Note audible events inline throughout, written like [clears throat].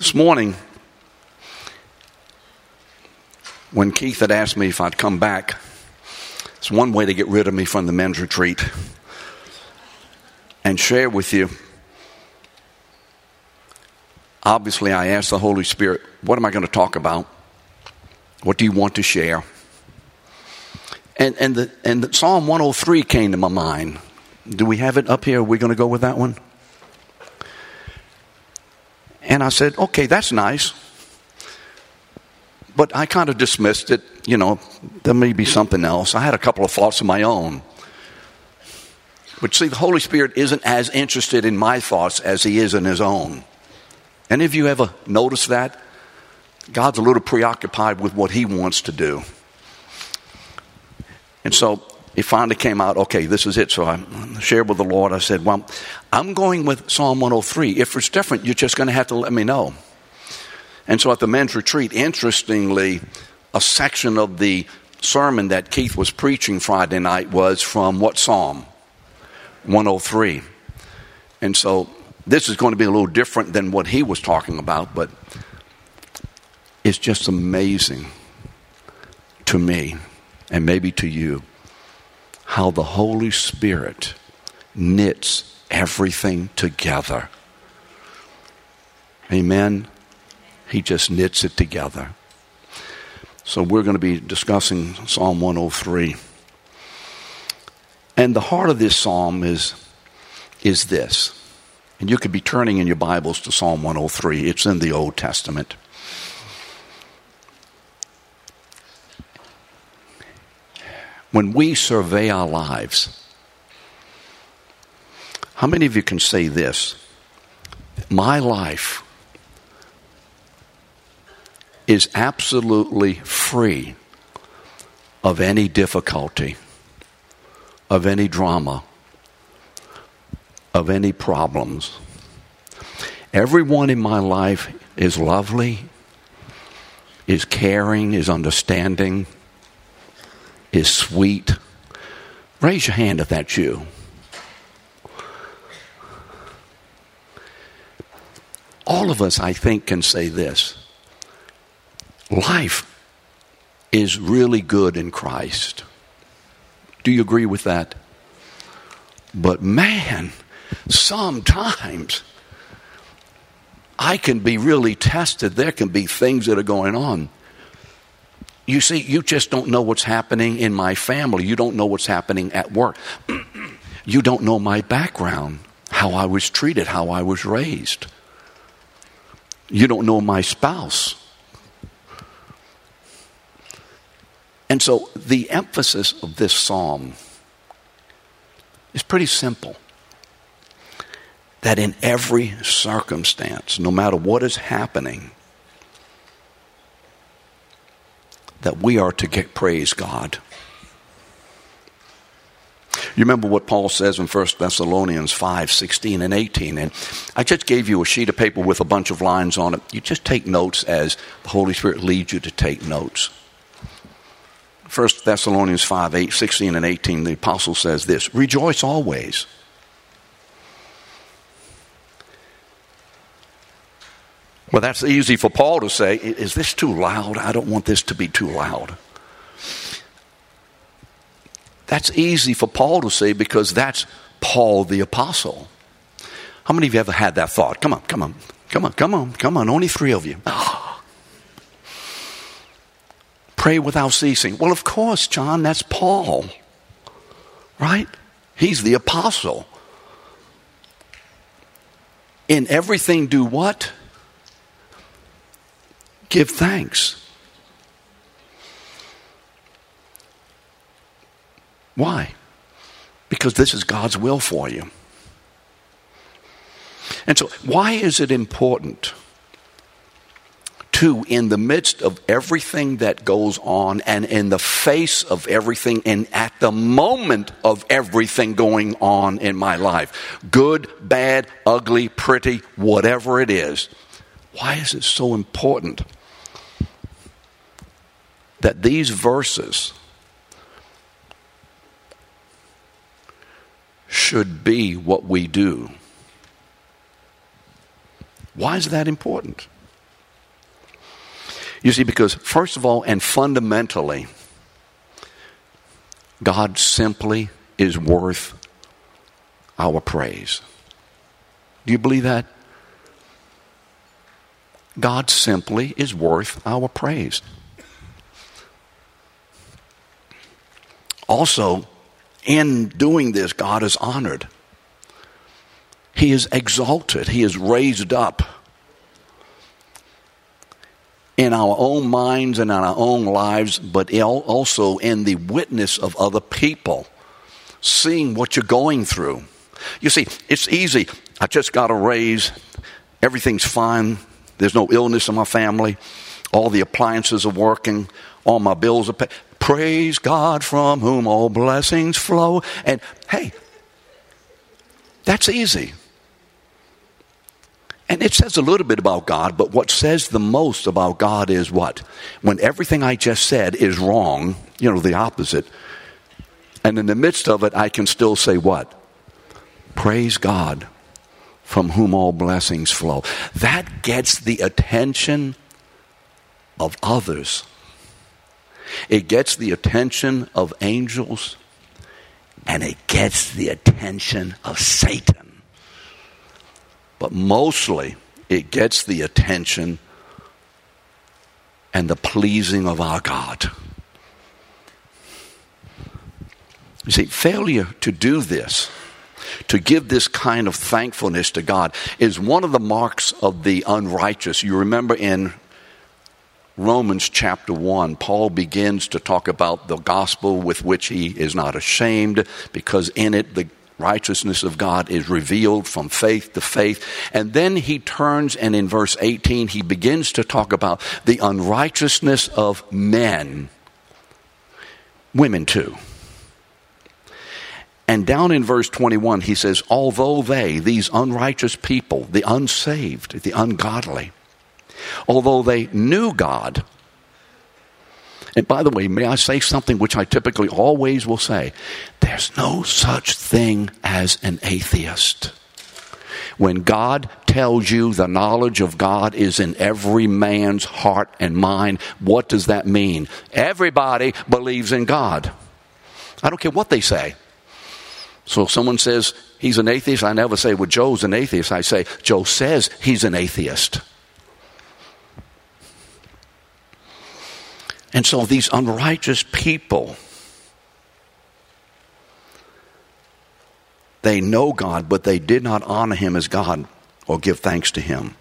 This morning, when Keith had asked me if I'd come back, it's one way to get rid of me from the men's retreat and share with you. Obviously, I asked the Holy Spirit, What am I going to talk about? What do you want to share? And, and, the, and the Psalm 103 came to my mind. Do we have it up here? Are we going to go with that one? And I said, okay, that's nice. But I kind of dismissed it. You know, there may be something else. I had a couple of thoughts of my own. But see, the Holy Spirit isn't as interested in my thoughts as he is in his own. Any of you ever noticed that? God's a little preoccupied with what he wants to do. And so it finally came out, okay, this is it. So I shared with the Lord. I said, well, I'm going with Psalm 103. If it's different, you're just going to have to let me know. And so at the men's retreat, interestingly, a section of the sermon that Keith was preaching Friday night was from what Psalm? 103. And so this is going to be a little different than what he was talking about, but it's just amazing to me and maybe to you how the Holy Spirit knits everything together. Amen. He just knits it together. So we're going to be discussing Psalm 103. And the heart of this psalm is, is this. And you could be turning in your Bibles to Psalm 103. It's in the Old Testament. When we survey our lives, how many of you can say this? My life is absolutely free of any difficulty, of any drama, of any problems. Everyone in my life is lovely, is caring, is understanding is sweet. Raise your hand if that's you. All of us, I think, can say this life is really good in Christ. Do you agree with that? But man, sometimes I can be really tested. There can be things that are going on you see, you just don't know what's happening in my family. You don't know what's happening at work. [clears throat] you don't know my background, how I was treated, how I was raised. You don't know my spouse. And so the emphasis of this psalm is pretty simple that in every circumstance, no matter what is happening, that we are to get praise God. You remember what Paul says in 1 Thessalonians 5 16 and 18. And I just gave you a sheet of paper with a bunch of lines on it. You just take notes as the Holy Spirit leads you to take notes. 1 Thessalonians 5 8, 16 and 18, the apostle says this Rejoice always. Well, that's easy for Paul to say. Is this too loud? I don't want this to be too loud. That's easy for Paul to say because that's Paul the apostle. How many of you ever had that thought? Come on, come on, come on, come on, come on. Only three of you. Oh. Pray without ceasing. Well, of course, John, that's Paul. Right? He's the apostle. In everything, do what? Give thanks. Why? Because this is God's will for you. And so, why is it important to, in the midst of everything that goes on and in the face of everything and at the moment of everything going on in my life, good, bad, ugly, pretty, whatever it is, why is it so important that these verses should be what we do. Why is that important? You see, because first of all and fundamentally, God simply is worth our praise. Do you believe that? God simply is worth our praise. Also, in doing this, God is honored. He is exalted. He is raised up in our own minds and in our own lives, but also in the witness of other people, seeing what you're going through. You see, it's easy. I just got a raise. Everything's fine. There's no illness in my family. All the appliances are working. All my bills are paid. Praise God from whom all blessings flow. And hey, that's easy. And it says a little bit about God, but what says the most about God is what? When everything I just said is wrong, you know, the opposite. And in the midst of it, I can still say what? Praise God from whom all blessings flow. That gets the attention of others. It gets the attention of angels and it gets the attention of Satan. But mostly it gets the attention and the pleasing of our God. You see, failure to do this to give this kind of thankfulness to God is one of the marks of the unrighteous. You remember in Romans chapter 1, Paul begins to talk about the gospel with which he is not ashamed because in it the righteousness of God is revealed from faith to faith. And then he turns and in verse 18 he begins to talk about the unrighteousness of men, women too. And down in verse 21, he says, Although they, these unrighteous people, the unsaved, the ungodly, although they knew God, and by the way, may I say something which I typically always will say? There's no such thing as an atheist. When God tells you the knowledge of God is in every man's heart and mind, what does that mean? Everybody believes in God. I don't care what they say. So if someone says he's an atheist, I never say, well, Joe's an atheist. I say, Joe says he's an atheist. And so these unrighteous people, they know God, but they did not honor him as God or give thanks to him.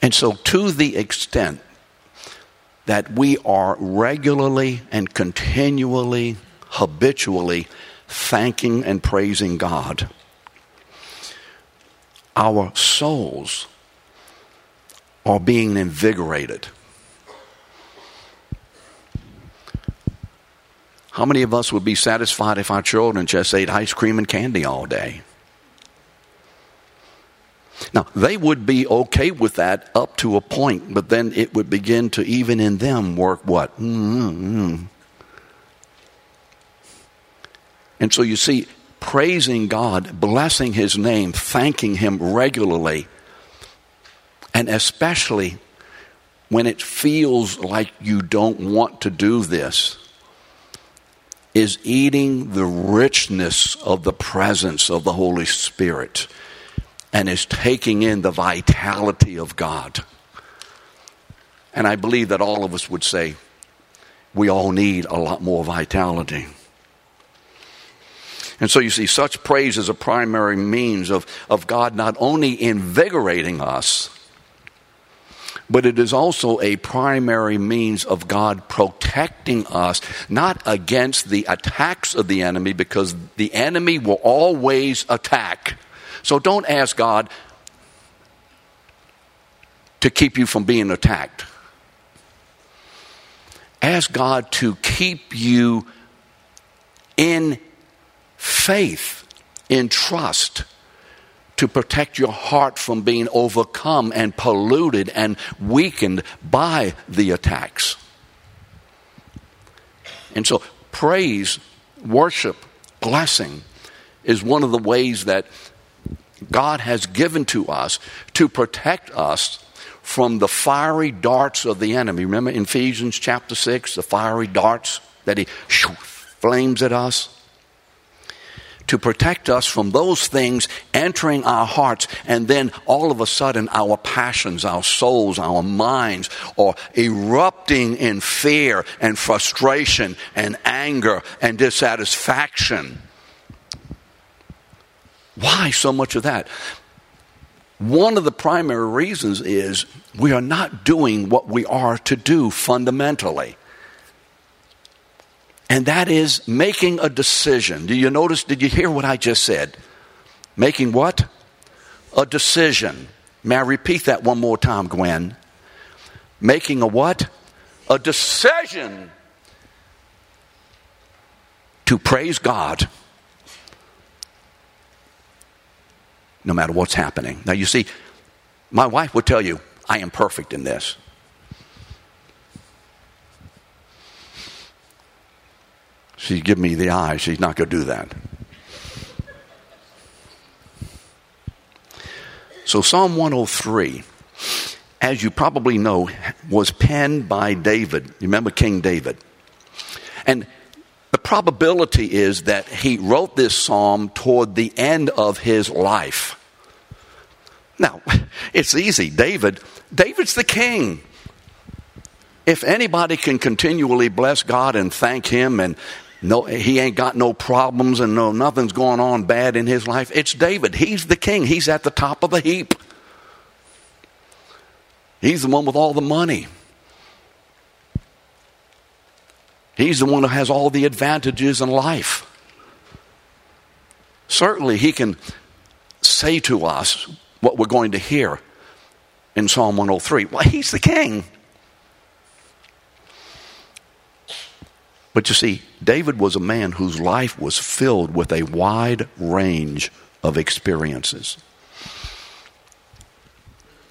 And so, to the extent that we are regularly and continually, habitually thanking and praising God. Our souls are being invigorated. How many of us would be satisfied if our children just ate ice cream and candy all day? Now, they would be okay with that up to a point, but then it would begin to, even in them, work what? Mm-hmm. And so you see, praising God, blessing His name, thanking Him regularly, and especially when it feels like you don't want to do this, is eating the richness of the presence of the Holy Spirit and is taking in the vitality of God. And I believe that all of us would say we all need a lot more vitality. And so you see, such praise is a primary means of, of God not only invigorating us, but it is also a primary means of God protecting us, not against the attacks of the enemy, because the enemy will always attack. So don't ask God to keep you from being attacked. Ask God to keep you in faith, in trust, to protect your heart from being overcome and polluted and weakened by the attacks. And so, praise, worship, blessing is one of the ways that God has given to us to protect us from the fiery darts of the enemy. Remember Ephesians chapter 6, the fiery darts that he shoo, flames at us? To protect us from those things entering our hearts and then all of a sudden our passions, our souls, our minds are erupting in fear and frustration and anger and dissatisfaction. Why so much of that? One of the primary reasons is we are not doing what we are to do fundamentally and that is making a decision. Do you notice? Did you hear what I just said? Making what? A decision. May I repeat that one more time, Gwen? Making a what? A decision to praise God no matter what's happening. Now, you see, my wife would tell you, I am perfect in this. She'd give me the eye. She's not going to do that. So, Psalm 103, as you probably know, was penned by David. You remember King David? And the probability is that he wrote this psalm toward the end of his life. Now, [laughs] it's easy. David, David's the king. If anybody can continually bless God and thank Him and no, he ain't got no problems and no nothing's going on bad in his life. It's David. He's the king. He's at the top of the heap. He's the one with all the money. He's the one who has all the advantages in life. Certainly, he can say to us what we're going to hear in Psalm 103. Well, he's the king. But you see, David was a man whose life was filled with a wide range of experiences.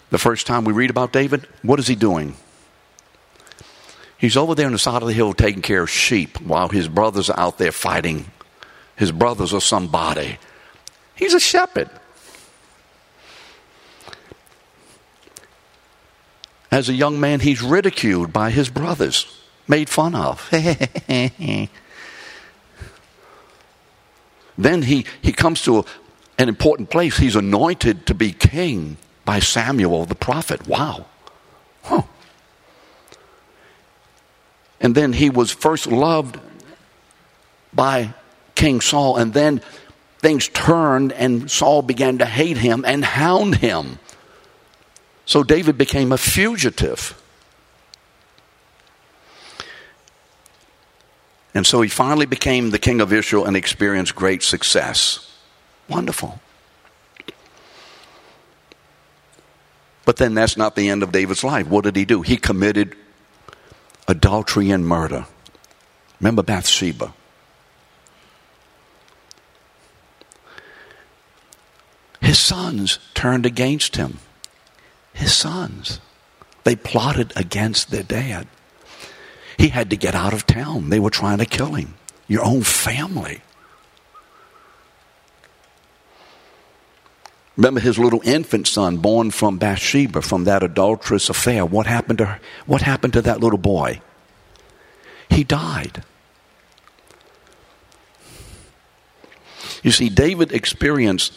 The first time we read about David, what is he doing? He's over there on the side of the hill taking care of sheep while his brothers are out there fighting. His brothers are somebody. He's a shepherd. As a young man, he's ridiculed by his brothers made fun of. [laughs] then he, he comes to a, an important place. He's anointed to be king by Samuel the prophet. Wow. Huh. And then he was first loved by King Saul, and then things turned, and Saul began to hate him and hound him. So David became a fugitive. And so he finally became the king of Israel and experienced great success. Wonderful. But then that's not the end of David's life. What did he do? He committed adultery and murder. Remember Bathsheba? His sons turned against him. His sons. They plotted against their dad. He had to get out of town. They were trying to kill him. Your own family. Remember his little infant son born from Bathsheba, from that adulterous affair. What happened to her? What happened to that little boy? He died. You see, David experienced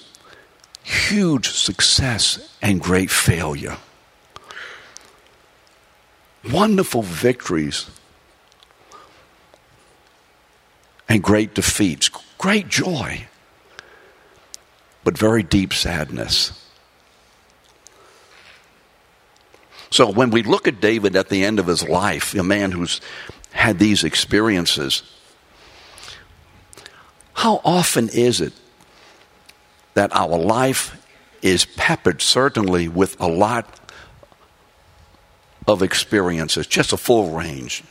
huge success and great failure. Wonderful victories and great defeats, great joy, but very deep sadness. So when we look at David at the end of his life, a man who's had these experiences, how often is it that our life is peppered certainly with a lot of experiences, just a full range?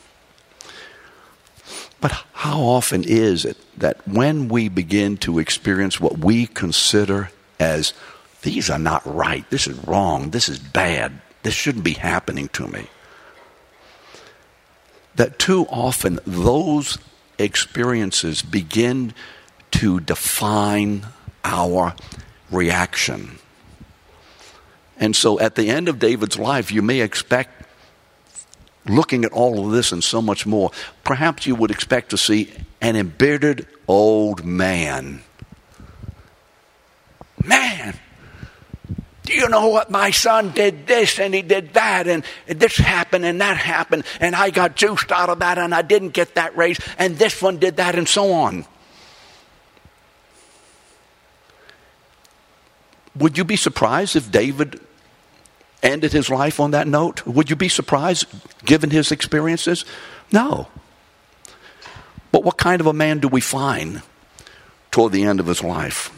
But how often is it that when we begin to experience what we consider as these are not right, this is wrong, this is bad, this shouldn't be happening to me, that too often those experiences begin to define our reaction. And so at the end of David's life, you may expect, looking at all of this and so much more, perhaps you would expect to see an embittered old man. Man, do you know what? My son did this and he did that, and this happened and that happened, and I got juiced out of that and I didn't get that raise, and this one did that, and so on. Would you be surprised if David ended his life on that note? Would you be surprised given his experiences? No. But what kind of a man do we find toward the end of his life?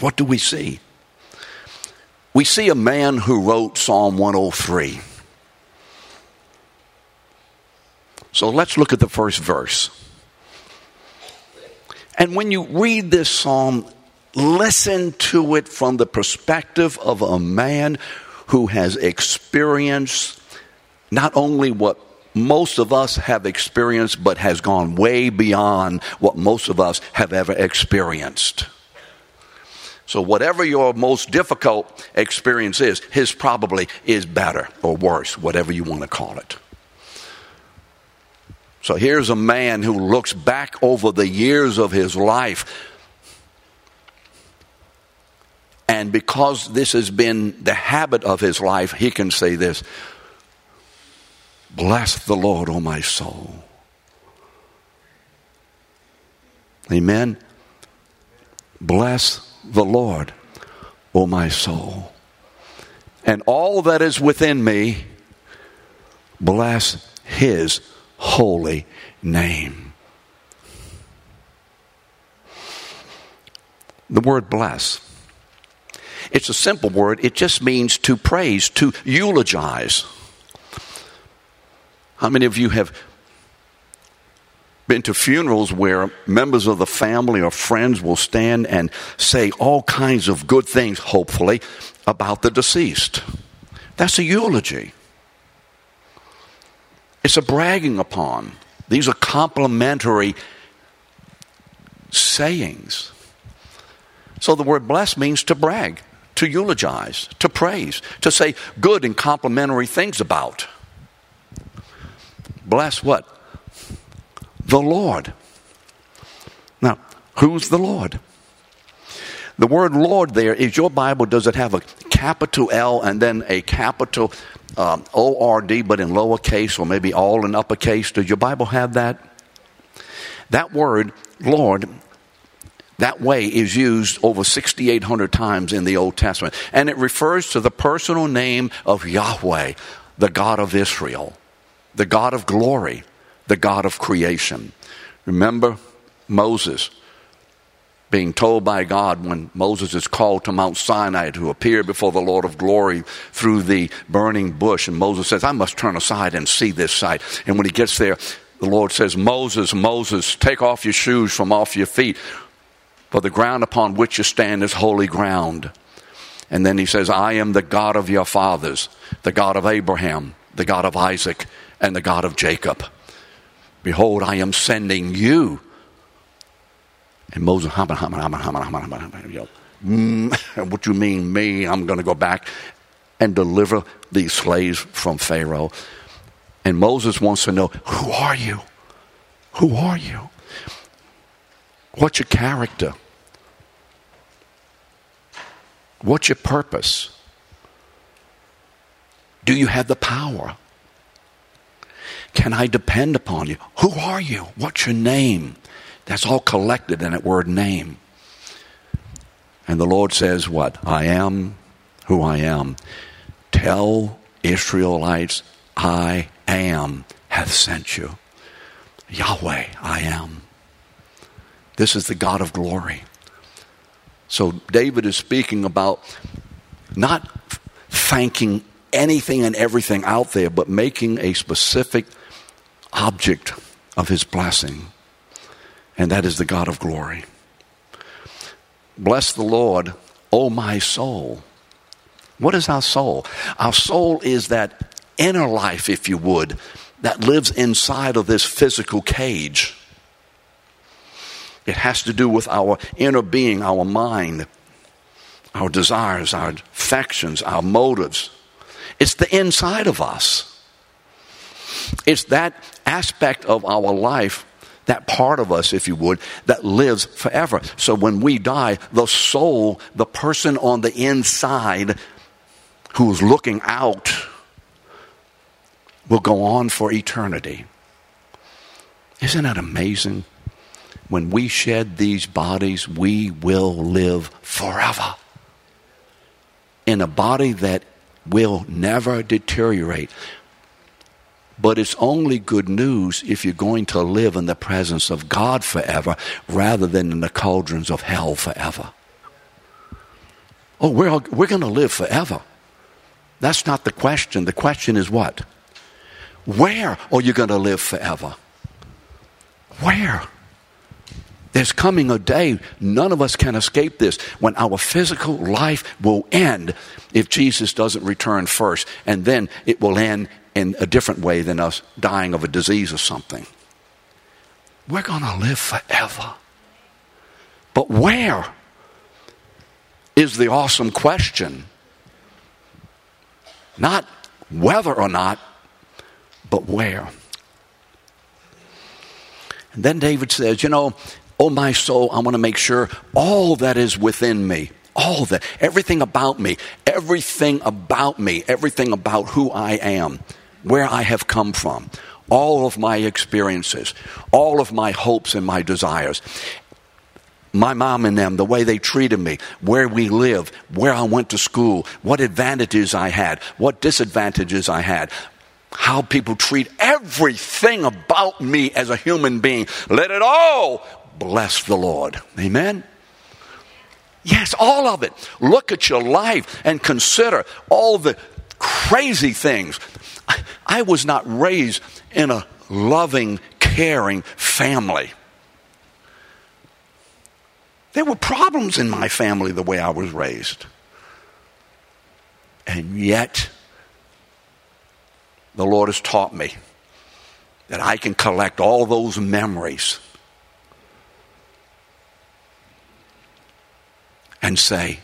What do we see? We see a man who wrote Psalm 103. So let's look at the first verse. And when you read this psalm, listen to it from the perspective of a man who has experienced not only what most of us have experienced, but has gone way beyond what most of us have ever experienced. So, whatever your most difficult experience is, his probably is better or worse, whatever you want to call it. So, here's a man who looks back over the years of his life and because this has been the habit of his life, he can say this Bless the Lord, O my soul. Amen. Bless the Lord, O my soul. And all that is within me, bless his holy name. The word bless it's a simple word, it just means to praise, to eulogize. How many of you have been to funerals where members of the family or friends will stand and say all kinds of good things, hopefully, about the deceased? That's a eulogy. It's a bragging upon. These are complimentary sayings. So the word bless means to brag to eulogize, to praise, to say good and complimentary things about. Bless what? The Lord. Now, who's the Lord? The word Lord there is your Bible, does it have a capital L and then a capital um, O R D, but in lowercase or maybe all in uppercase? Does your Bible have that? That word, Lord, that way is used over 6,800 times in the Old Testament. And it refers to the personal name of Yahweh, the God of Israel, the God of glory, the God of creation. Remember Moses being told by God when Moses is called to Mount Sinai to appear before the Lord of glory through the burning bush. And Moses says, I must turn aside and see this sight. And when he gets there, the Lord says, Moses, Moses, take off your shoes from off your feet, for the ground upon which you stand is holy ground. And then he says, I am the God of your fathers, the God of Abraham, the God of Isaac, and the God of Jacob. Behold, I am sending you. And Moses, what you mean, me? I'm going to go back and deliver these slaves from Pharaoh. And Moses wants to know, who are you? Who are you? What's your character? What's your purpose? Do you have the power? Can I depend upon you? Who are you? What's your name? That's all collected in that word name. And the Lord says, What? I am who I am. Tell Israelites, I am hath sent you. Yahweh, I am. This is the God of glory. So David is speaking about not thanking anything and everything out there, but making a specific object of his blessing. And that is the God of glory. Bless the Lord, O my soul. What is our soul? Our soul is that inner life, if you would, that lives inside of this physical cage. It has to do with our inner being, our mind. our desires, our affections, our motives. It's the inside of us. It's that aspect of our life, that part of us, if you would, that lives forever. So when we die, the soul, the person on the inside who's looking out, will go on for eternity. Isn't that amazing? When we shed these bodies, we will live forever in a body that will never deteriorate. But it's only good news if you're going to live in the presence of God forever rather than in the cauldrons of hell forever. Oh, we're, we're going to live forever. That's not the question. The question is what? Where are you going to live forever? Where? There's coming a day, none of us can escape this, when our physical life will end if Jesus doesn't return first. And then it will end in a different way than us dying of a disease or something. We're going to live forever. But where is the awesome question? Not whether or not, but where. And then David says, You know, Oh, my soul, I want to make sure all that is within me, all that, everything about me, everything about me, everything about who I am, where I have come from, all of my experiences, all of my hopes and my desires, my mom and them, the way they treated me, where we live, where I went to school, what advantages I had, what disadvantages I had, how people treat everything about me as a human being. Let it all bless the Lord. Amen? Yes, all of it. Look at your life and consider all the crazy things. I was not raised in a loving, caring family. There were problems in my family the way I was raised. And yet, the Lord has taught me that I can collect all those memories and say,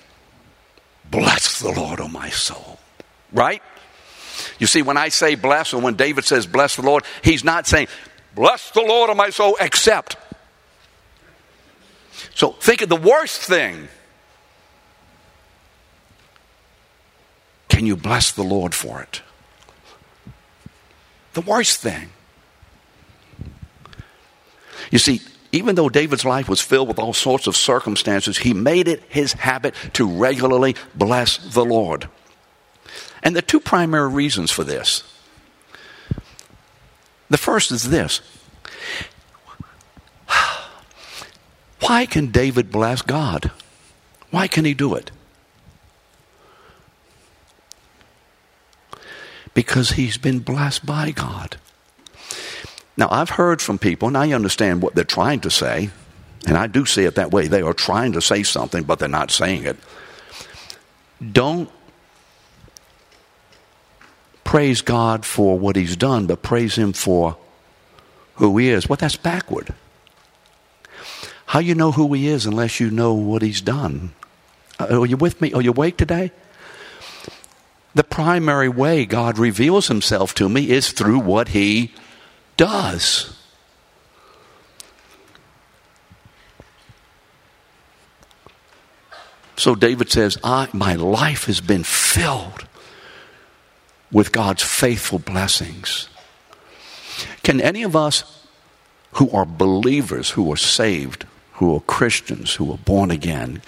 Bless the Lord, O oh my soul. Right? You see, when I say bless, or when David says bless the Lord, he's not saying, Bless the Lord, O oh my soul, except. So think of the worst thing. Can you bless the Lord for it? The worst thing. You see, even though David's life was filled with all sorts of circumstances, he made it his habit to regularly bless the Lord. And the two primary reasons for this. The first is this [sighs] Why can David bless God? Why can he do it? Because he's been blessed by God. Now, I've heard from people, and I understand what they're trying to say, and I do see it that way. They are trying to say something, but they're not saying it. Don't praise God for what He's done, but praise Him for who He is. Well, that's backward. How you know who He is unless you know what He's done? Uh, are you with me? Are you awake today? The primary way God reveals Himself to me is through what He does. So David says, I, My life has been filled with God's faithful blessings. Can any of us who are believers, who are saved, who are Christians, who are born again,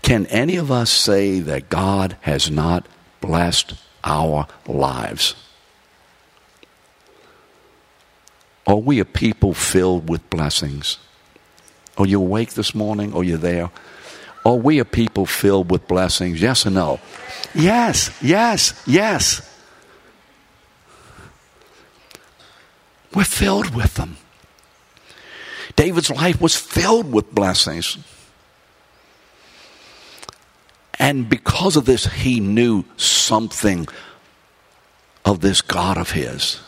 can any of us say that God has not blessed our lives? Are we a people filled with blessings? Are you awake this morning? Are you there? Are we a people filled with blessings? Yes or no? Yes, yes, yes. We're filled with them. David's life was filled with blessings. And because of this, he knew something of this God of his.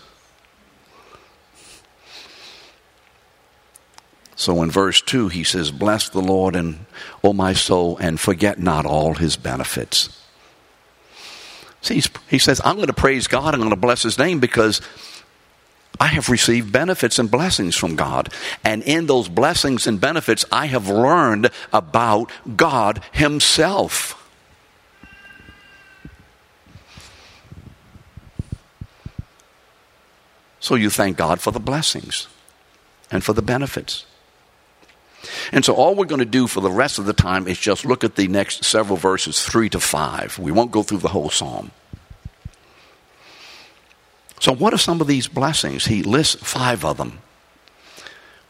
So in verse 2, he says, Bless the Lord, and, O my soul, and forget not all his benefits. See, he says, I'm going to praise God, I'm going to bless his name because I have received benefits and blessings from God. And in those blessings and benefits, I have learned about God himself. So you thank God for the blessings and for the benefits. And so all we're going to do for the rest of the time is just look at the next several verses, three to five. We won't go through the whole psalm. So, what are some of these blessings? He lists five of them.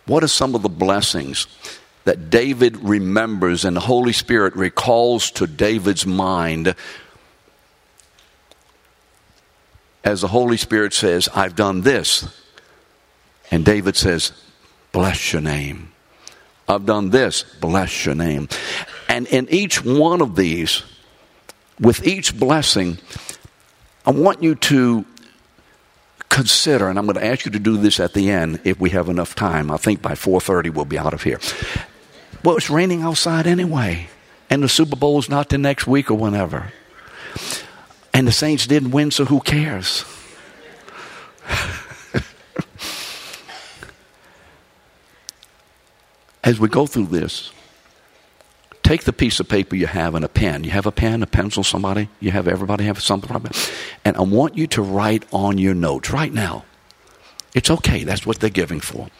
What are some of the blessings that David remembers and the Holy Spirit recalls to David's mind as the Holy Spirit says, I've done this. And David says, Bless your name. I've done this. Bless your name. And in each one of these, with each blessing, I want you to consider, and I'm going to ask you to do this at the end if we have enough time. I think by 4:30 we'll be out of here. Well, it's raining outside anyway, and the Super Bowl is not the next week or whenever. And the Saints didn't win, so who cares? As we go through this, take the piece of paper you have and a pen. You have a pen, a pencil, somebody? You have everybody have something? And I want you to write on your notes right now. It's okay, that's what they're giving for.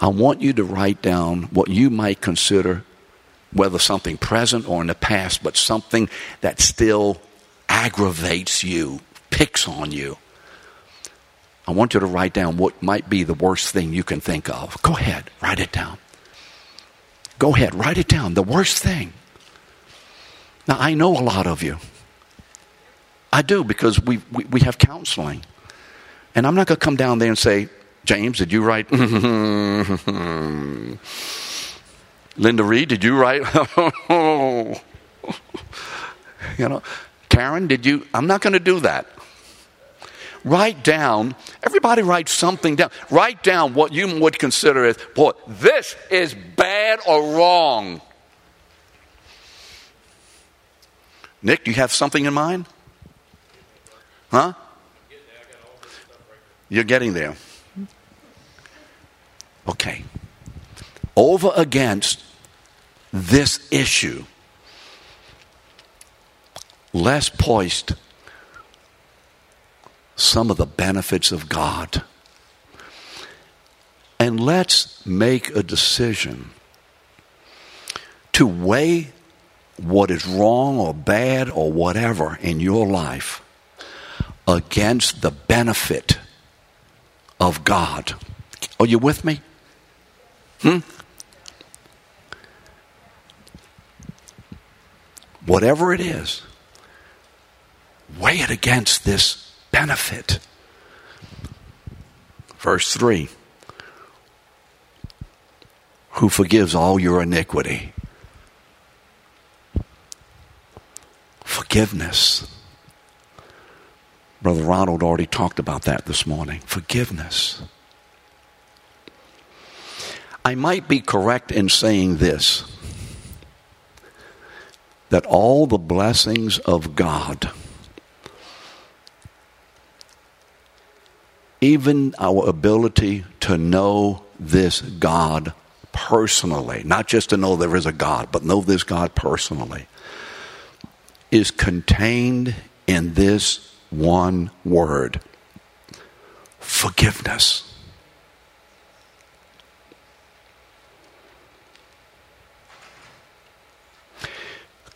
I want you to write down what you might consider whether something present or in the past, but something that still aggravates you, picks on you. I want you to write down what might be the worst thing you can think of. Go ahead, write it down. Go ahead, write it down. The worst thing. Now, I know a lot of you. I do because we, we, we have counseling. And I'm not going to come down there and say, James, did you write? [laughs] Linda Reed, did you write? [laughs] you know, Karen, did you? I'm not going to do that. Write down, everybody write something down. Write down what you would consider as, boy, this is bad or wrong. Nick, do you have something in mind? Huh? You're getting there. Okay. Over against this issue, let's poised some of the benefits of God. And let's make a decision to weigh what is wrong or bad or whatever in your life against the benefit of God. Are you with me? Hmm? Whatever it is, weigh it against this benefit. Verse 3 Who forgives all your iniquity. Forgiveness. Brother Ronald already talked about that this morning. Forgiveness. I might be correct in saying this that all the blessings of God even our ability to know this God personally, not just to know there is a God, but know this God personally, is contained in this one word forgiveness.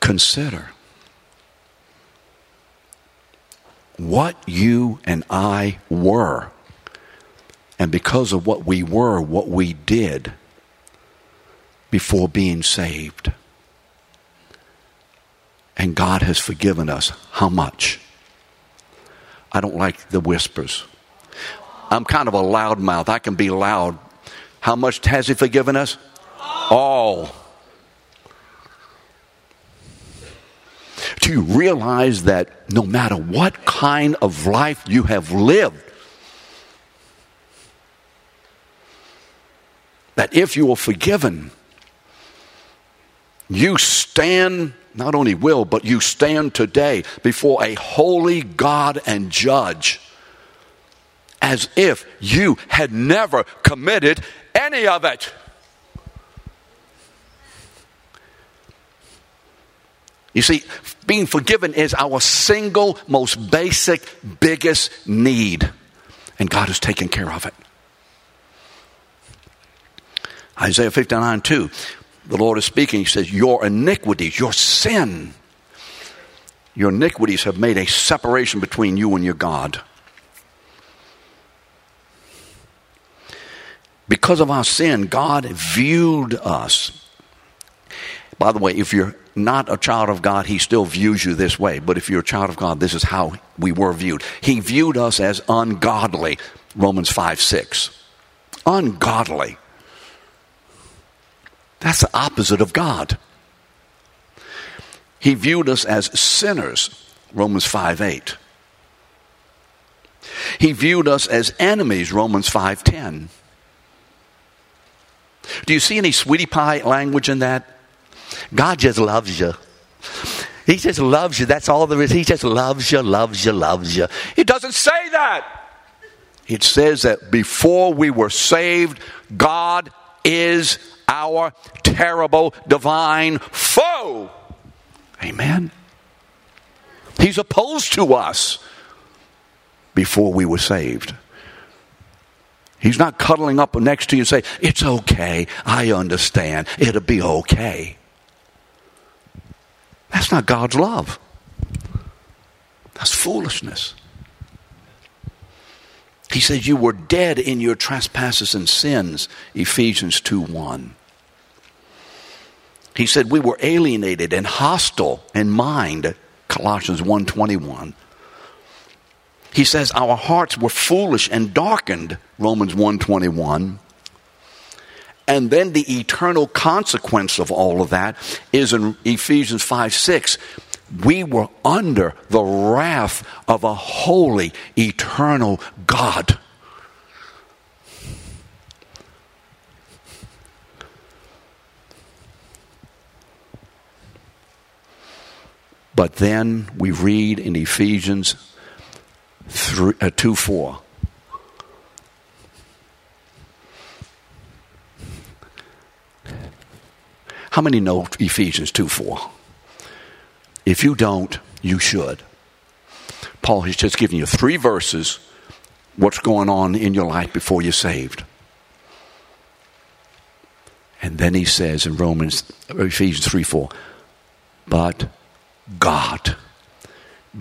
Consider what you and I were and because of what we were, what we did before being saved. And God has forgiven us. How much? I don't like the whispers. I'm kind of a loud mouth. I can be loud. How much has He forgiven us? All. Do you realize that no matter what kind of life you have lived, that if you are forgiven, you stand, not only will, but you stand today before a holy God and judge as if you had never committed any of it. You see, being forgiven is our single most basic, biggest need. And God has taken care of it. Isaiah 59 2, the Lord is speaking. He says, Your iniquities, your sin, your iniquities have made a separation between you and your God. Because of our sin, God viewed us. By the way, if you're not a child of God, He still views you this way. But if you're a child of God, this is how we were viewed. He viewed us as ungodly. Romans 5 6. Ungodly. That's the opposite of God. He viewed us as sinners. Romans 5 8. He viewed us as enemies. Romans 5 10. Do you see any sweetie pie language in that? God just loves you. He just loves you. That's all there is. He just loves you, loves you, loves you. It doesn't say that. It says that before we were saved, God is our terrible divine foe. Amen. He's opposed to us before we were saved. He's not cuddling up next to you and say, It's okay. I understand. It'll be okay. That's not God's love. That's foolishness. He says, You were dead in your trespasses and sins, Ephesians 2 1. He said, We were alienated and hostile in mind, Colossians 1 21. He says, Our hearts were foolish and darkened, Romans 1 21. And then the eternal consequence of all of that is in Ephesians 5 6. We were under the wrath of a holy, eternal God. But then we read in Ephesians 3, uh, 2 4 How many know Ephesians 2 4? If you don't, you should. Paul has just given you three verses what's going on in your life before you're saved. And then he says in Romans, Ephesians 3 4, but God,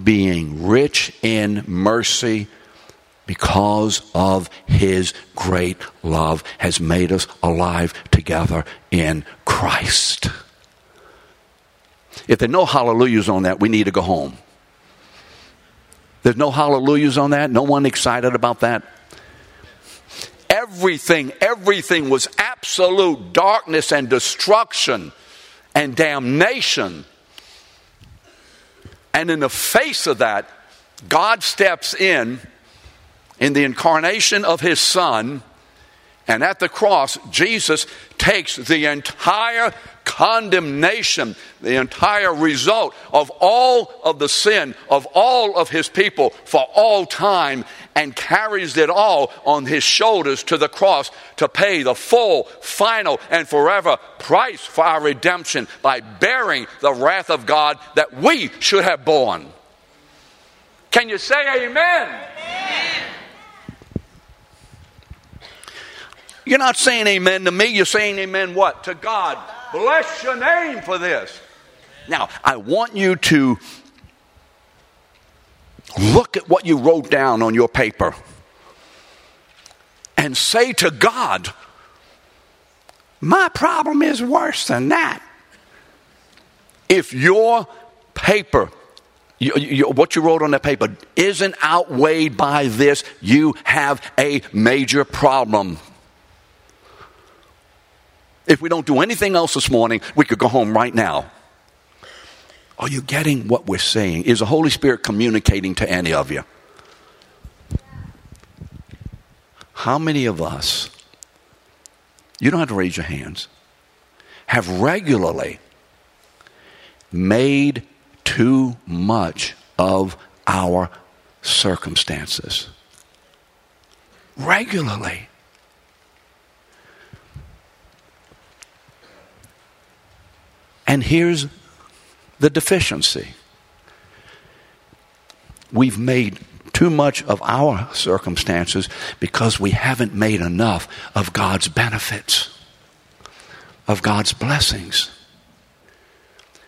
being rich in mercy, because of his great love, has made us alive together in Christ. If there are no hallelujahs on that, we need to go home. There's no hallelujahs on that, no one excited about that. Everything, everything was absolute darkness and destruction and damnation. And in the face of that, God steps in in the incarnation of his son. And at the cross, Jesus takes the entire condemnation, the entire result of all of the sin of all of his people for all time, and carries it all on his shoulders to the cross to pay the full, final, and forever price for our redemption by bearing the wrath of God that we should have borne. Can you say amen? amen. You're not saying amen to me, you're saying amen what? To God. Bless your name for this. Now, I want you to look at what you wrote down on your paper and say to God, My problem is worse than that. If your paper, you, you, what you wrote on that paper, isn't outweighed by this, you have a major problem. If we don't do anything else this morning, we could go home right now. Are you getting what we're saying? Is the Holy Spirit communicating to any of you? How many of us you don't have to raise your hands, have regularly made too much of our circumstances. Regularly. And here's the deficiency we've made too much of our circumstances because we haven't made enough of God's benefits, of God's blessings.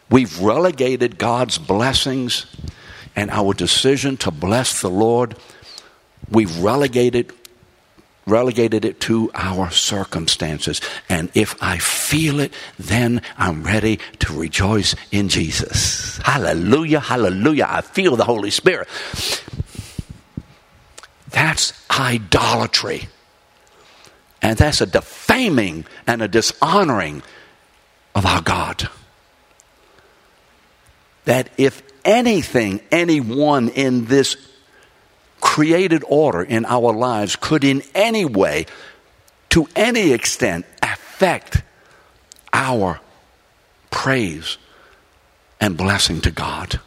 We've relegated God's blessings and our decision to bless the Lord, we've relegated relegated it to our circumstances. And if I feel it, then I'm ready to rejoice in Jesus. Hallelujah, hallelujah. I feel the Holy Spirit. That's idolatry. And that's a defaming and a dishonoring of our God. That if anything, anyone in this created order in our lives could in any way, to any extent, affect our praise and blessing to God.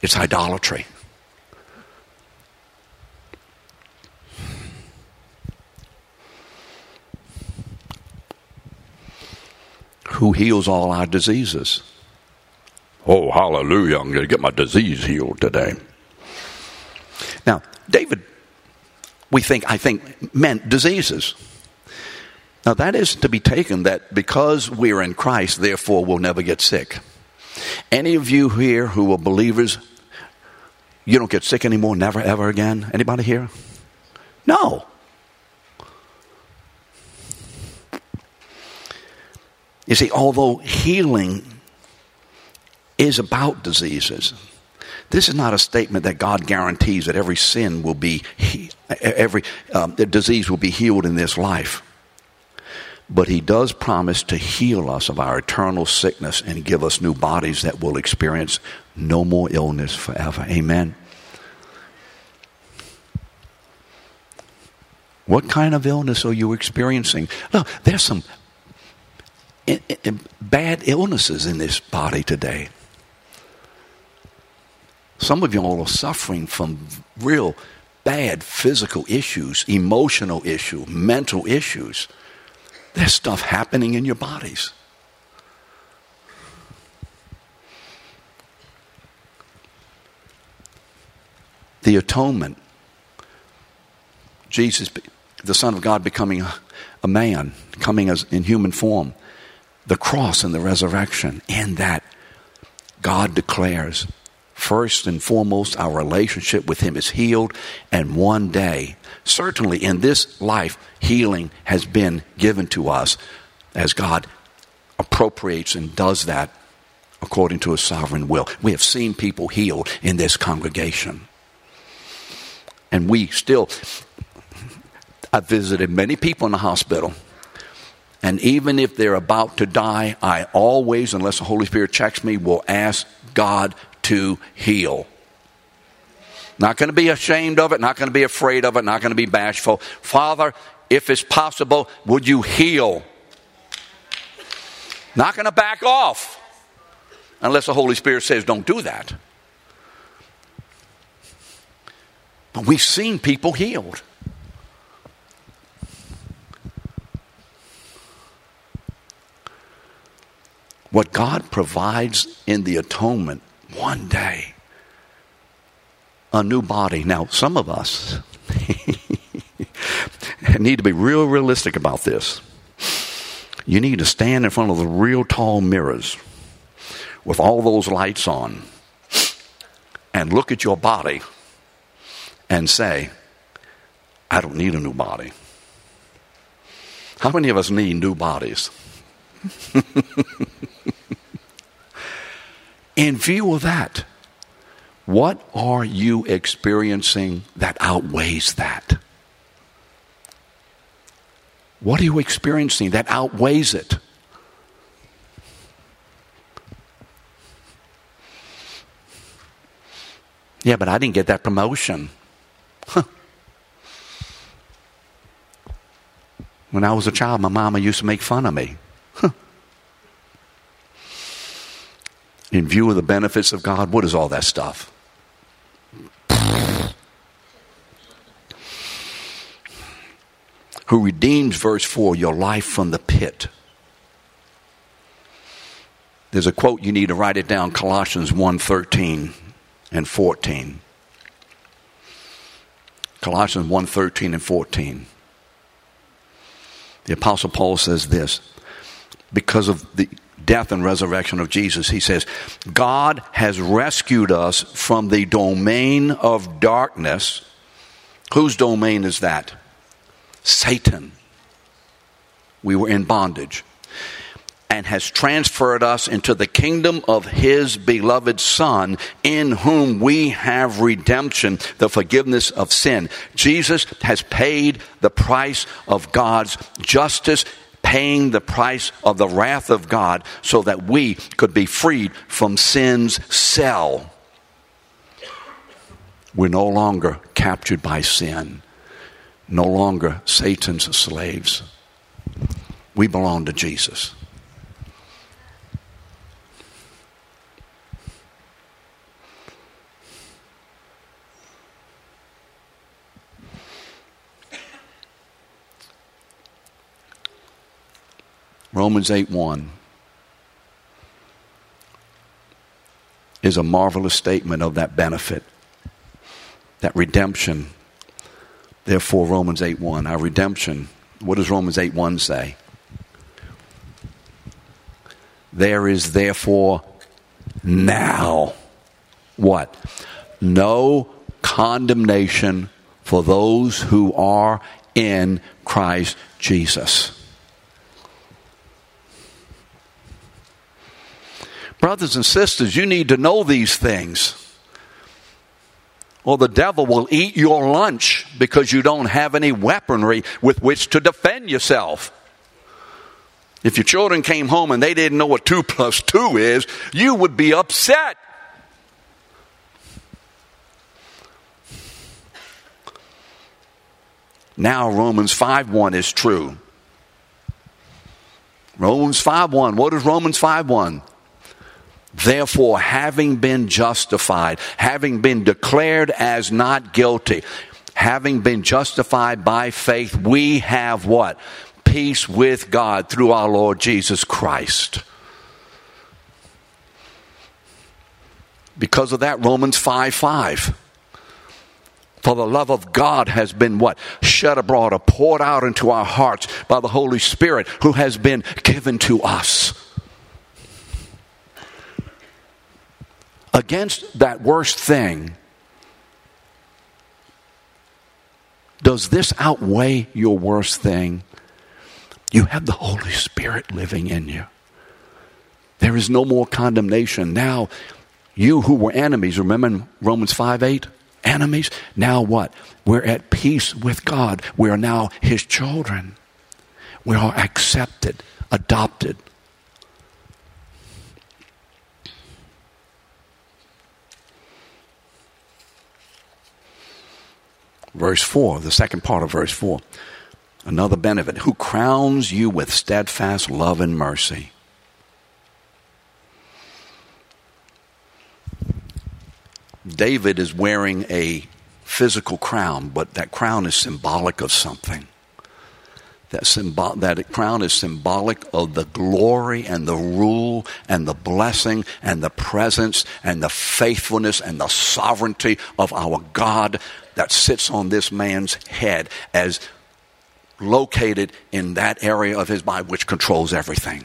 It's idolatry. Who heals all our diseases? Oh, hallelujah, I'm going to get my disease healed today. Now, David, we think, I think, meant diseases. Now, that is to be taken that because we're in Christ, therefore we'll never get sick. Any of you here who are believers, you don't get sick anymore, never ever again? Anybody here? No. You see, although healing is about diseases. This is not a statement that God guarantees that every sin will be, every um, disease will be healed in this life. But He does promise to heal us of our eternal sickness and give us new bodies that will experience no more illness forever. Amen. What kind of illness are you experiencing? No, there's some bad illnesses in this body today. Some of you all are suffering from real bad physical issues, emotional issues, mental issues. There's stuff happening in your bodies. The atonement. Jesus, the Son of God, becoming a, man, coming as in human form. The cross and the resurrection. In that, God declares First and foremost, our relationship with Him is healed, and one day, certainly in this life, healing has been given to us as God appropriates and does that according to His sovereign will. We have seen people healed in this congregation. And we still, I've visited many people in the hospital. And even if they're about to die, I always, unless the Holy Spirit checks me, will ask God to heal. Not going to be ashamed of it, not going to be afraid of it, not going to be bashful. Father, if it's possible, would you heal? Not going to back off unless the Holy Spirit says don't do that. But we've seen people healed. What God provides in the atonement one day a new body. Now, some of us [laughs] need to be real realistic about this. You need to stand in front of the real tall mirrors with all those lights on and look at your body and say, I don't need a new body. How many of us need new bodies? [laughs] In view of that, what are you experiencing that outweighs that? What are you experiencing that outweighs it? Yeah, but I didn't get that promotion. Huh. When I was a child, my mama used to make fun of me. Huh. In view of the benefits of God, what is all that stuff? Who redeems, verse 4, your life from the pit. There's a quote you need to write it down Colossians 1 13 and 14. Colossians 1 13 and 14. The Apostle Paul says this because of the death and resurrection of Jesus, he says, God has rescued us from the domain of darkness. Whose domain is that? Satan. We were in bondage and has transferred us into the kingdom of his beloved Son, in whom we have redemption, the forgiveness of sin. Jesus has paid the price of God's justice, paying the price of the wrath of God, so that we could be freed from sin's cell. We're no longer captured by sin, no longer Satan's slaves. We belong to Jesus. Romans 8 1 is a marvelous statement of that benefit, that redemption. Therefore, Romans 8 1, our redemption. What does Romans 8 1 say? There is therefore now what? No condemnation for those who are in Christ Jesus. Brothers and sisters, you need to know these things. Or the devil will eat your lunch because you don't have any weaponry with which to defend yourself. If your children came home and they didn't know what 2 plus 2 is, you would be upset. Now Romans 5 1 is true. Romans 5 1. What is Romans 5 1? Therefore, having been justified, having been declared as not guilty, having been justified by faith, we have what? Peace with God through our Lord Jesus Christ. Because of that, Romans 5 5. For the love of God has been what? Shed abroad or poured out into our hearts by the Holy Spirit who has been given to us. Against that worst thing, does this outweigh your worst thing? You have the Holy Spirit living in you. There is no more condemnation. Now, you who were enemies, remember Romans 5 8? Enemies. Now what? We're at peace with God. We are now His children. We are accepted, adopted, Verse 4, the second part of verse 4. Another benefit, who crowns you with steadfast love and mercy. David is wearing a physical crown, but that crown is symbolic of something. That, symbol, that crown is symbolic of the glory and the rule and the blessing and the presence and the faithfulness and the sovereignty of our God that sits on this man's head as located in that area of his body which controls everything.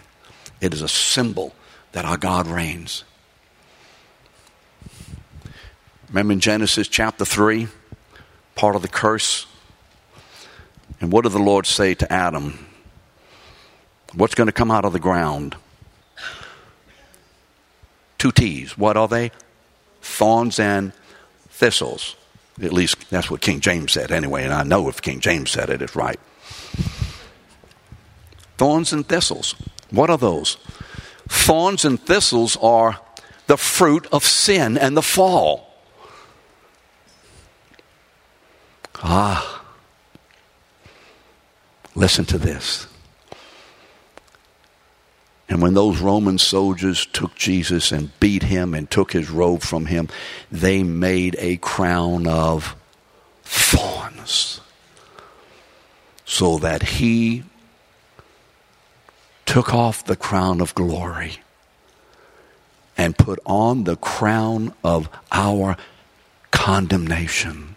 It is a symbol that our God reigns. Remember in Genesis chapter 3, part of the curse? And what did the Lord say to Adam? What's going to come out of the ground? Two T's. What are they? Thorns and thistles. At least that's what King James said anyway, and I know if King James said it, it's right. Thorns and thistles. What are those? Thorns and thistles are the fruit of sin and the fall. Ah. Listen to this. And when those Roman soldiers took Jesus and beat him and took his robe from him, they made a crown of thorns so that he took off the crown of glory and put on the crown of our condemnation,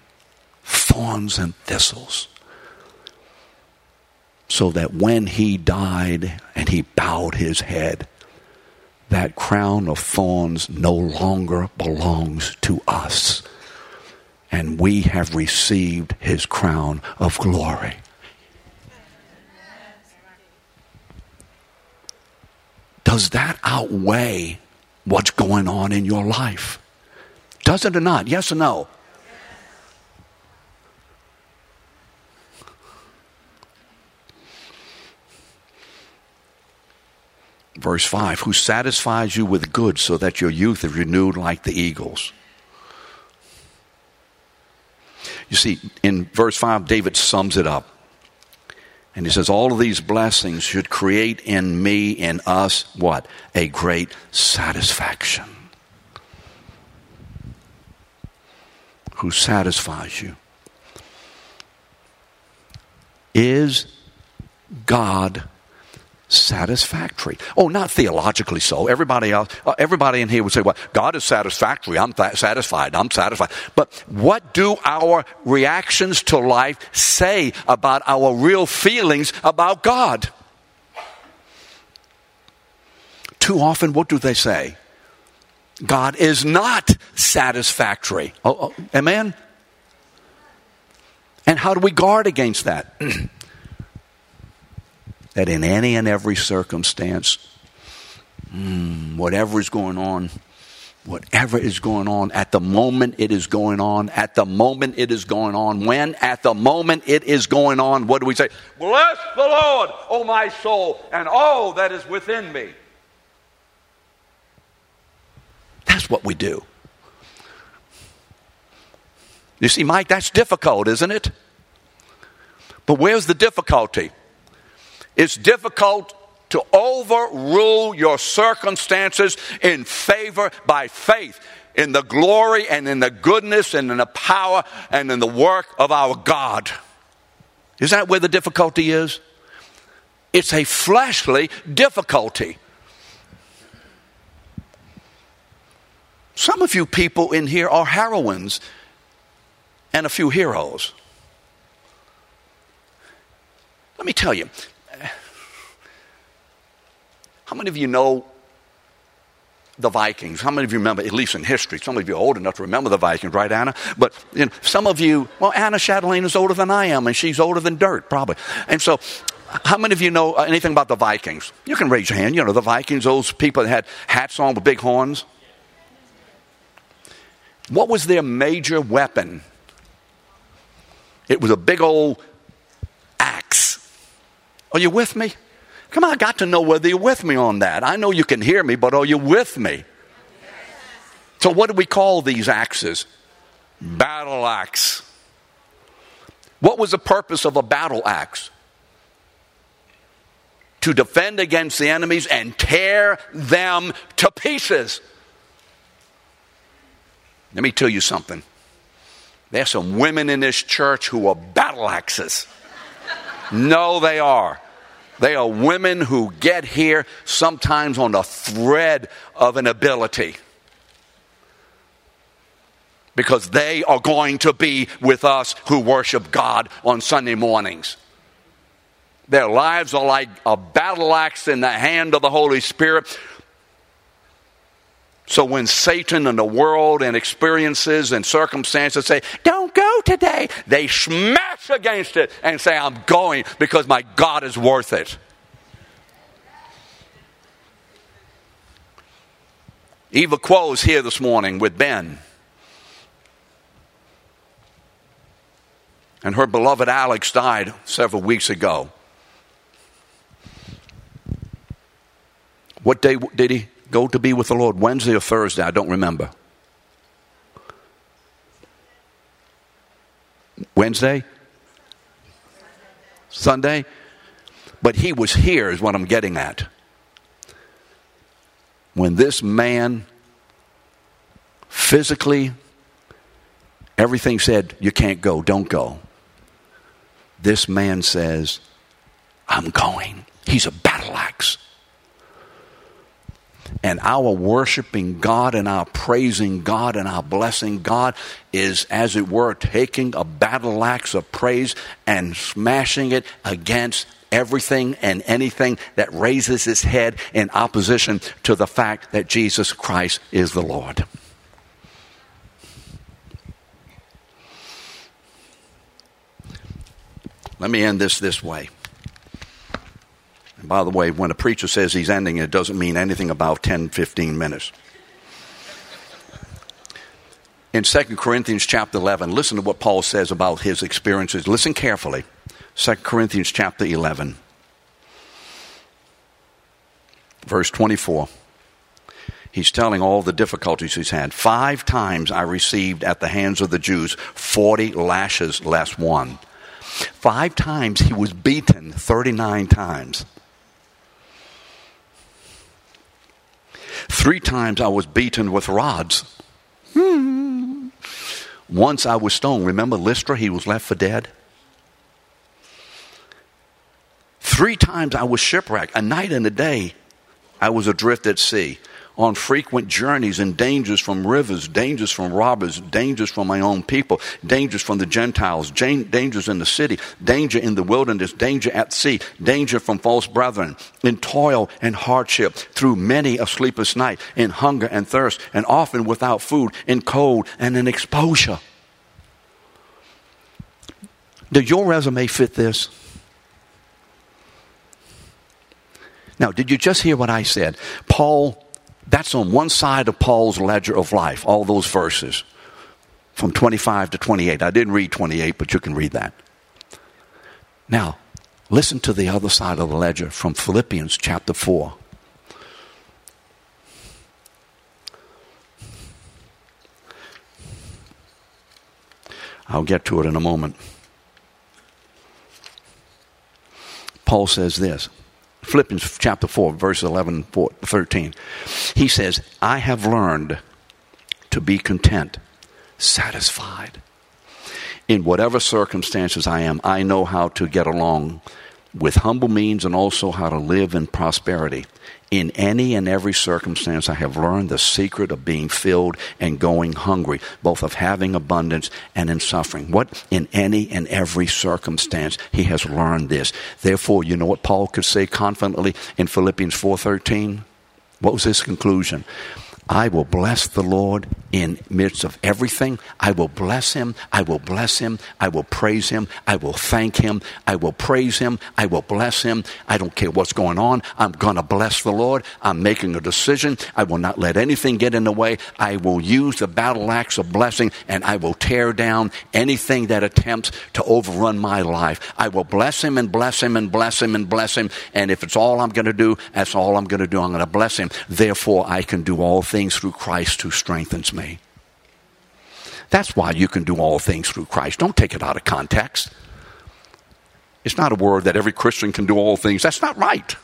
thorns and thistles so that when he died and he bowed his head, that crown of thorns no longer belongs to us. And we have received his crown of glory. Does that outweigh what's going on in your life? Does it or not? Yes or no? Verse 5 who satisfies you with good so that your youth is renewed like the eagles. You see, in verse 5, David sums it up. And he says, All of these blessings should create in me, in us, what? A great satisfaction. Who satisfies you? Is God satisfactory. Oh, not theologically so. Everybody else, uh, everybody in here would say, "Well, God is satisfactory. I'm th- satisfied. I'm satisfied." But what do our reactions to life say about our real feelings about God? Too often, what do they say? God is not satisfactory. Oh, oh amen. And how do we guard against that? [clears throat] that in any and every circumstance, mm, whatever is going on, whatever is going on, at the moment it is going on, at the moment it is going on, when at the moment it is going on, what do we say? Bless the Lord, O my soul, and all that is within me. That's what we do. You see, Mike, that's difficult, isn't it? But where's the difficulty? It's difficult to overrule your circumstances in favor by faith in the glory and in the goodness and in the power and in the work of our God. Is that where the difficulty is? It's a fleshly difficulty. Some of you people in here are heroines and a few heroes. Let me tell you, how many of you know the Vikings? How many of you remember, at least in history, some of you are old enough to remember the Vikings, right, Anna? But you know, some of you, well, Anna Chatelaine is older than I am, and she's older than dirt, probably. And so, how many of you know uh, anything about the Vikings? You can raise your hand. You know, the Vikings, those people that had hats on with big horns. What was their major weapon? It was a big old axe. Are you with me? Come on, I got to know whether you're with me on that. I know you can hear me, but are you with me? So, what do we call these axes? Battle axe. What was the purpose of a battle axe? To defend against the enemies and tear them to pieces. Let me tell you something. There's some women in this church who are battle axes. no, they are. They are women who get here sometimes on the thread of an ability. Because they are going to be with us who worship God on Sunday mornings. Their lives are like a battle axe in the hand of the Holy Spirit so when Satan and the world and experiences and circumstances say, don't go today, they smash against it and say, I'm going because my God is worth it. Eva Quo is here this morning with Ben. And her beloved Alex died several weeks ago. What day did he go to be with the Lord Wednesday or Thursday, I don't remember. Wednesday? Sunday? But he was here, is what I'm getting at. When this man physically, everything said, You can't go, don't go. This man says, I'm going. He's a battle axe. And our worshiping God and our praising God and our blessing God is, as it were, taking a battle axe of praise and smashing it against everything and anything that raises its head in opposition to the fact that Jesus Christ is the Lord. Let me end this this way. By the way, when a preacher says he's ending, it doesn't mean anything about 10, 15 minutes. In 2 Corinthians chapter 11, listen to what Paul says about his experiences. Listen carefully. 2 Corinthians chapter 11, verse 24. He's telling all the difficulties he's had. Five times I received at the hands of the Jews 40 lashes less one. Five times he was beaten 39 times. Three times I was beaten with rods. Hmm. Once I was stoned. Remember Lystra? He was left for dead. Three times I was shipwrecked. A night and a day I was adrift at sea on frequent journeys and dangers from rivers, dangers from robbers, dangers from my own people, dangers from the Gentiles, dangers in the city, danger in the wilderness, danger at sea, danger from false brethren, in toil and hardship, through many a sleepless night, in hunger and thirst, and often without food, in cold and in exposure. Did your resume fit this? Now, did you just hear what I said? Paul that's on one side of Paul's ledger of life, all those verses from 25 to 28. I didn't read 28, but you can read that. Now, listen to the other side of the ledger from Philippians chapter 4. I'll get to it in a moment. Paul says this Philippians chapter 4, verse 11, 13. He says, I have learned to be content, satisfied. In whatever circumstances I am, I know how to get along with humble means and also how to live in prosperity. In any and every circumstance, I have learned the secret of being filled and going hungry, both of having abundance and in suffering. What? In any and every circumstance, he has learned this. Therefore, you know what Paul could say confidently in Philippians 4.13? What was his conclusion? I will bless the Lord in midst of everything. I will bless him. I will bless him. I will praise him. I will thank him. I will praise him. I will bless him. I don't care what's going on. I'm going to bless the Lord. I'm making a decision. I will not let anything get in the way. I will use the battle axe of blessing and I will tear down anything that attempts to overrun my life. I will bless him and bless him and bless him and bless him. And if it's all I'm going to do, that's all I'm going to do. I'm going to bless him. Therefore, I can do all things things through Christ who strengthens me. That's why you can do all things through Christ. Don't take it out of context. It's not a word that every Christian can do all things. That's not right.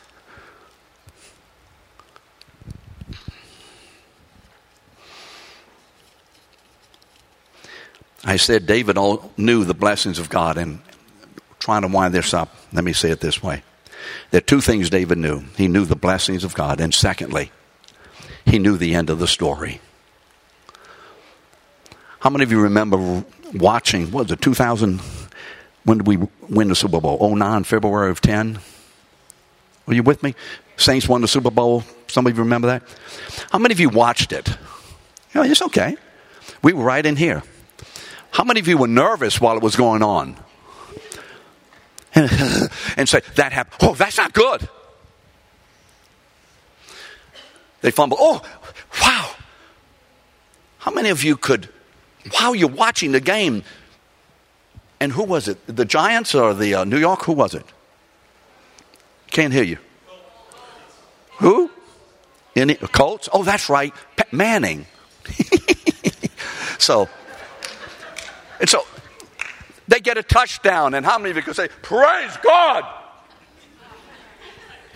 I said David all knew the blessings of God, and trying to wind this up, let me say it this way. There are two things David knew. He knew the blessings of God, and secondly, he knew the end of the story. How many of you remember watching, what was it, 2000? When did we win the Super Bowl? 09, February of 10? Are you with me? Saints won the Super Bowl. Some of you remember that? How many of you watched it? Yeah, it's okay. We were right in here. How many of you were nervous while it was going on? [laughs] and say, that happened. Oh, that's not good. They fumble. Oh, wow. How many of you could, while you're watching the game, and who was it? The Giants or the uh, New York? Who was it? Can't hear you. Who? Indy Colts? Oh, that's right. Manning. [laughs] so, and so they get a touchdown, and how many of you could say, "Praise God"?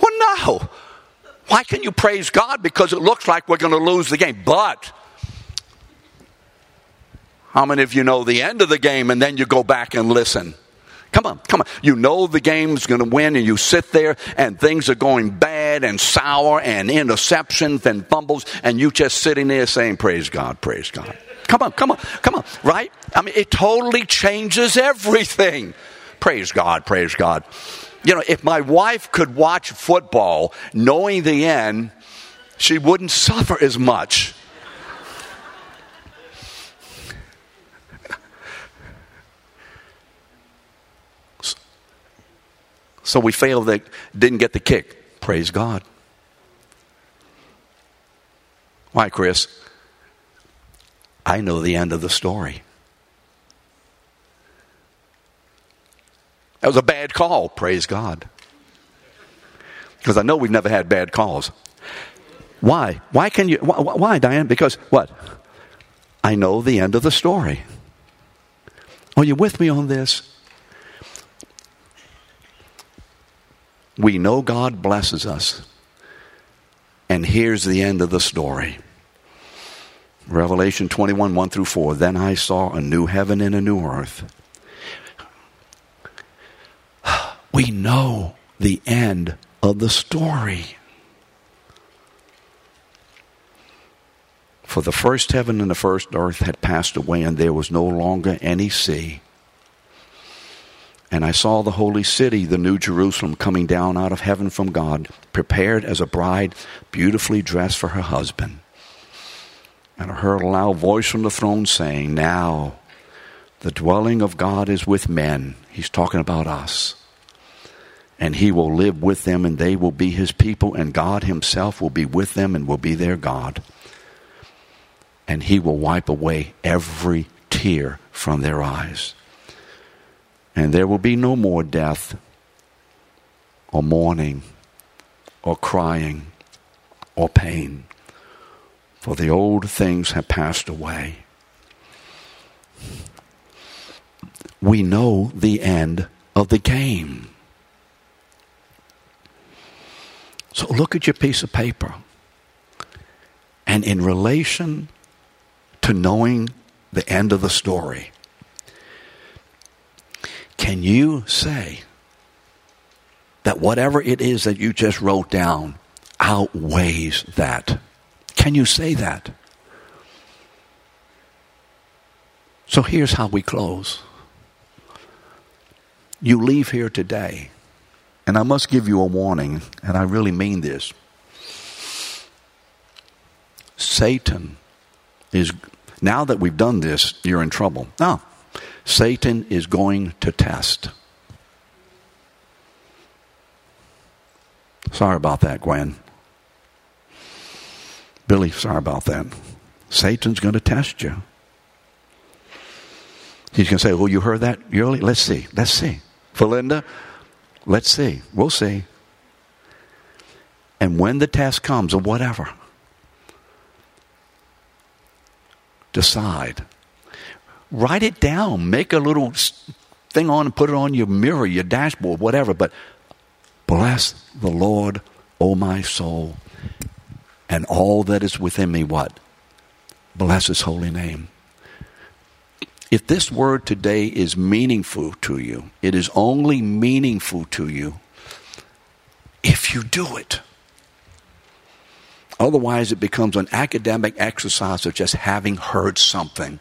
Well, no. Why can you praise God? Because it looks like we're going to lose the game. But how many of you know the end of the game and then you go back and listen? Come on, come on. You know the game's going to win, and you sit there, and things are going bad and sour, and interceptions and fumbles, and you just sitting there saying, Praise God, praise God. Come on, come on, come on, right? I mean, it totally changes everything. Praise God, praise God. You know, if my wife could watch football knowing the end, she wouldn't suffer as much. So we failed that didn't get the kick. Praise God. Why, Chris? I know the end of the story. That was a bad call. Praise God. Because I know we've never had bad calls. Why? Why can you? Why, why, Diane? Because what? I know the end of the story. Are you with me on this? We know God blesses us. And here's the end of the story. Revelation 21, 1 through 4. Then I saw a new heaven and a new earth. We know the end of the story. For the first heaven and the first earth had passed away, and there was no longer any sea. And I saw the holy city, the new Jerusalem, coming down out of heaven from God, prepared as a bride, beautifully dressed for her husband. And I heard a loud voice from the throne saying, Now the dwelling of God is with men. He's talking about us. And he will live with them, and they will be his people, and God himself will be with them and will be their God. And he will wipe away every tear from their eyes and there will be no more death, or mourning, or crying, or pain, for the old things have passed away. We know the end of the game. So look at your piece of paper. And in relation to knowing the end of the story, can you say that whatever it is that you just wrote down outweighs that? Can you say that? So here's how we close. You leave here today, and I must give you a warning, and I really mean this. Satan is, now that we've done this, you're in trouble. Now, Satan is going to test. Sorry about that, Gwen. Billy, sorry about that. Satan's going to test you. He's going to say, Oh, you heard that, Yuli? Let's see. Let's see. Felinda, let's see. We'll see. And when the test comes, or whatever, decide write it down. Make a little thing on and put it on your mirror, your dashboard, whatever. But bless the Lord, O my soul, and all that is within me. What? Bless his holy name. If this word today is meaningful to you, it is only meaningful to you if you do it. Otherwise, it becomes an academic exercise of just having heard something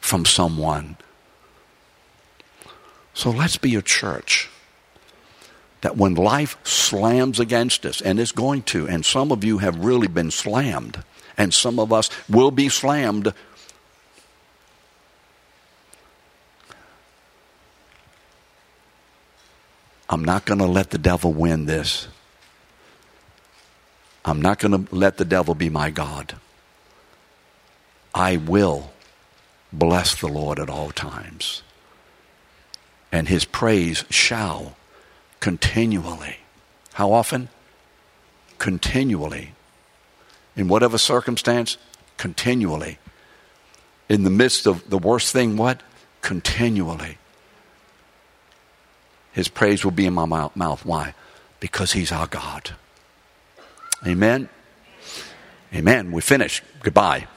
from someone. So let's be a church that when life slams against us, and it's going to, and some of you have really been slammed, and some of us will be slammed. I'm not going to let the devil win this. I'm not going to let the devil be my God. I will Bless the Lord at all times. And his praise shall continually. How often? Continually. In whatever circumstance, continually. In the midst of the worst thing, what? Continually. His praise will be in my mouth. Why? because He's our God. Amen. Amen. We finish. Goodbye.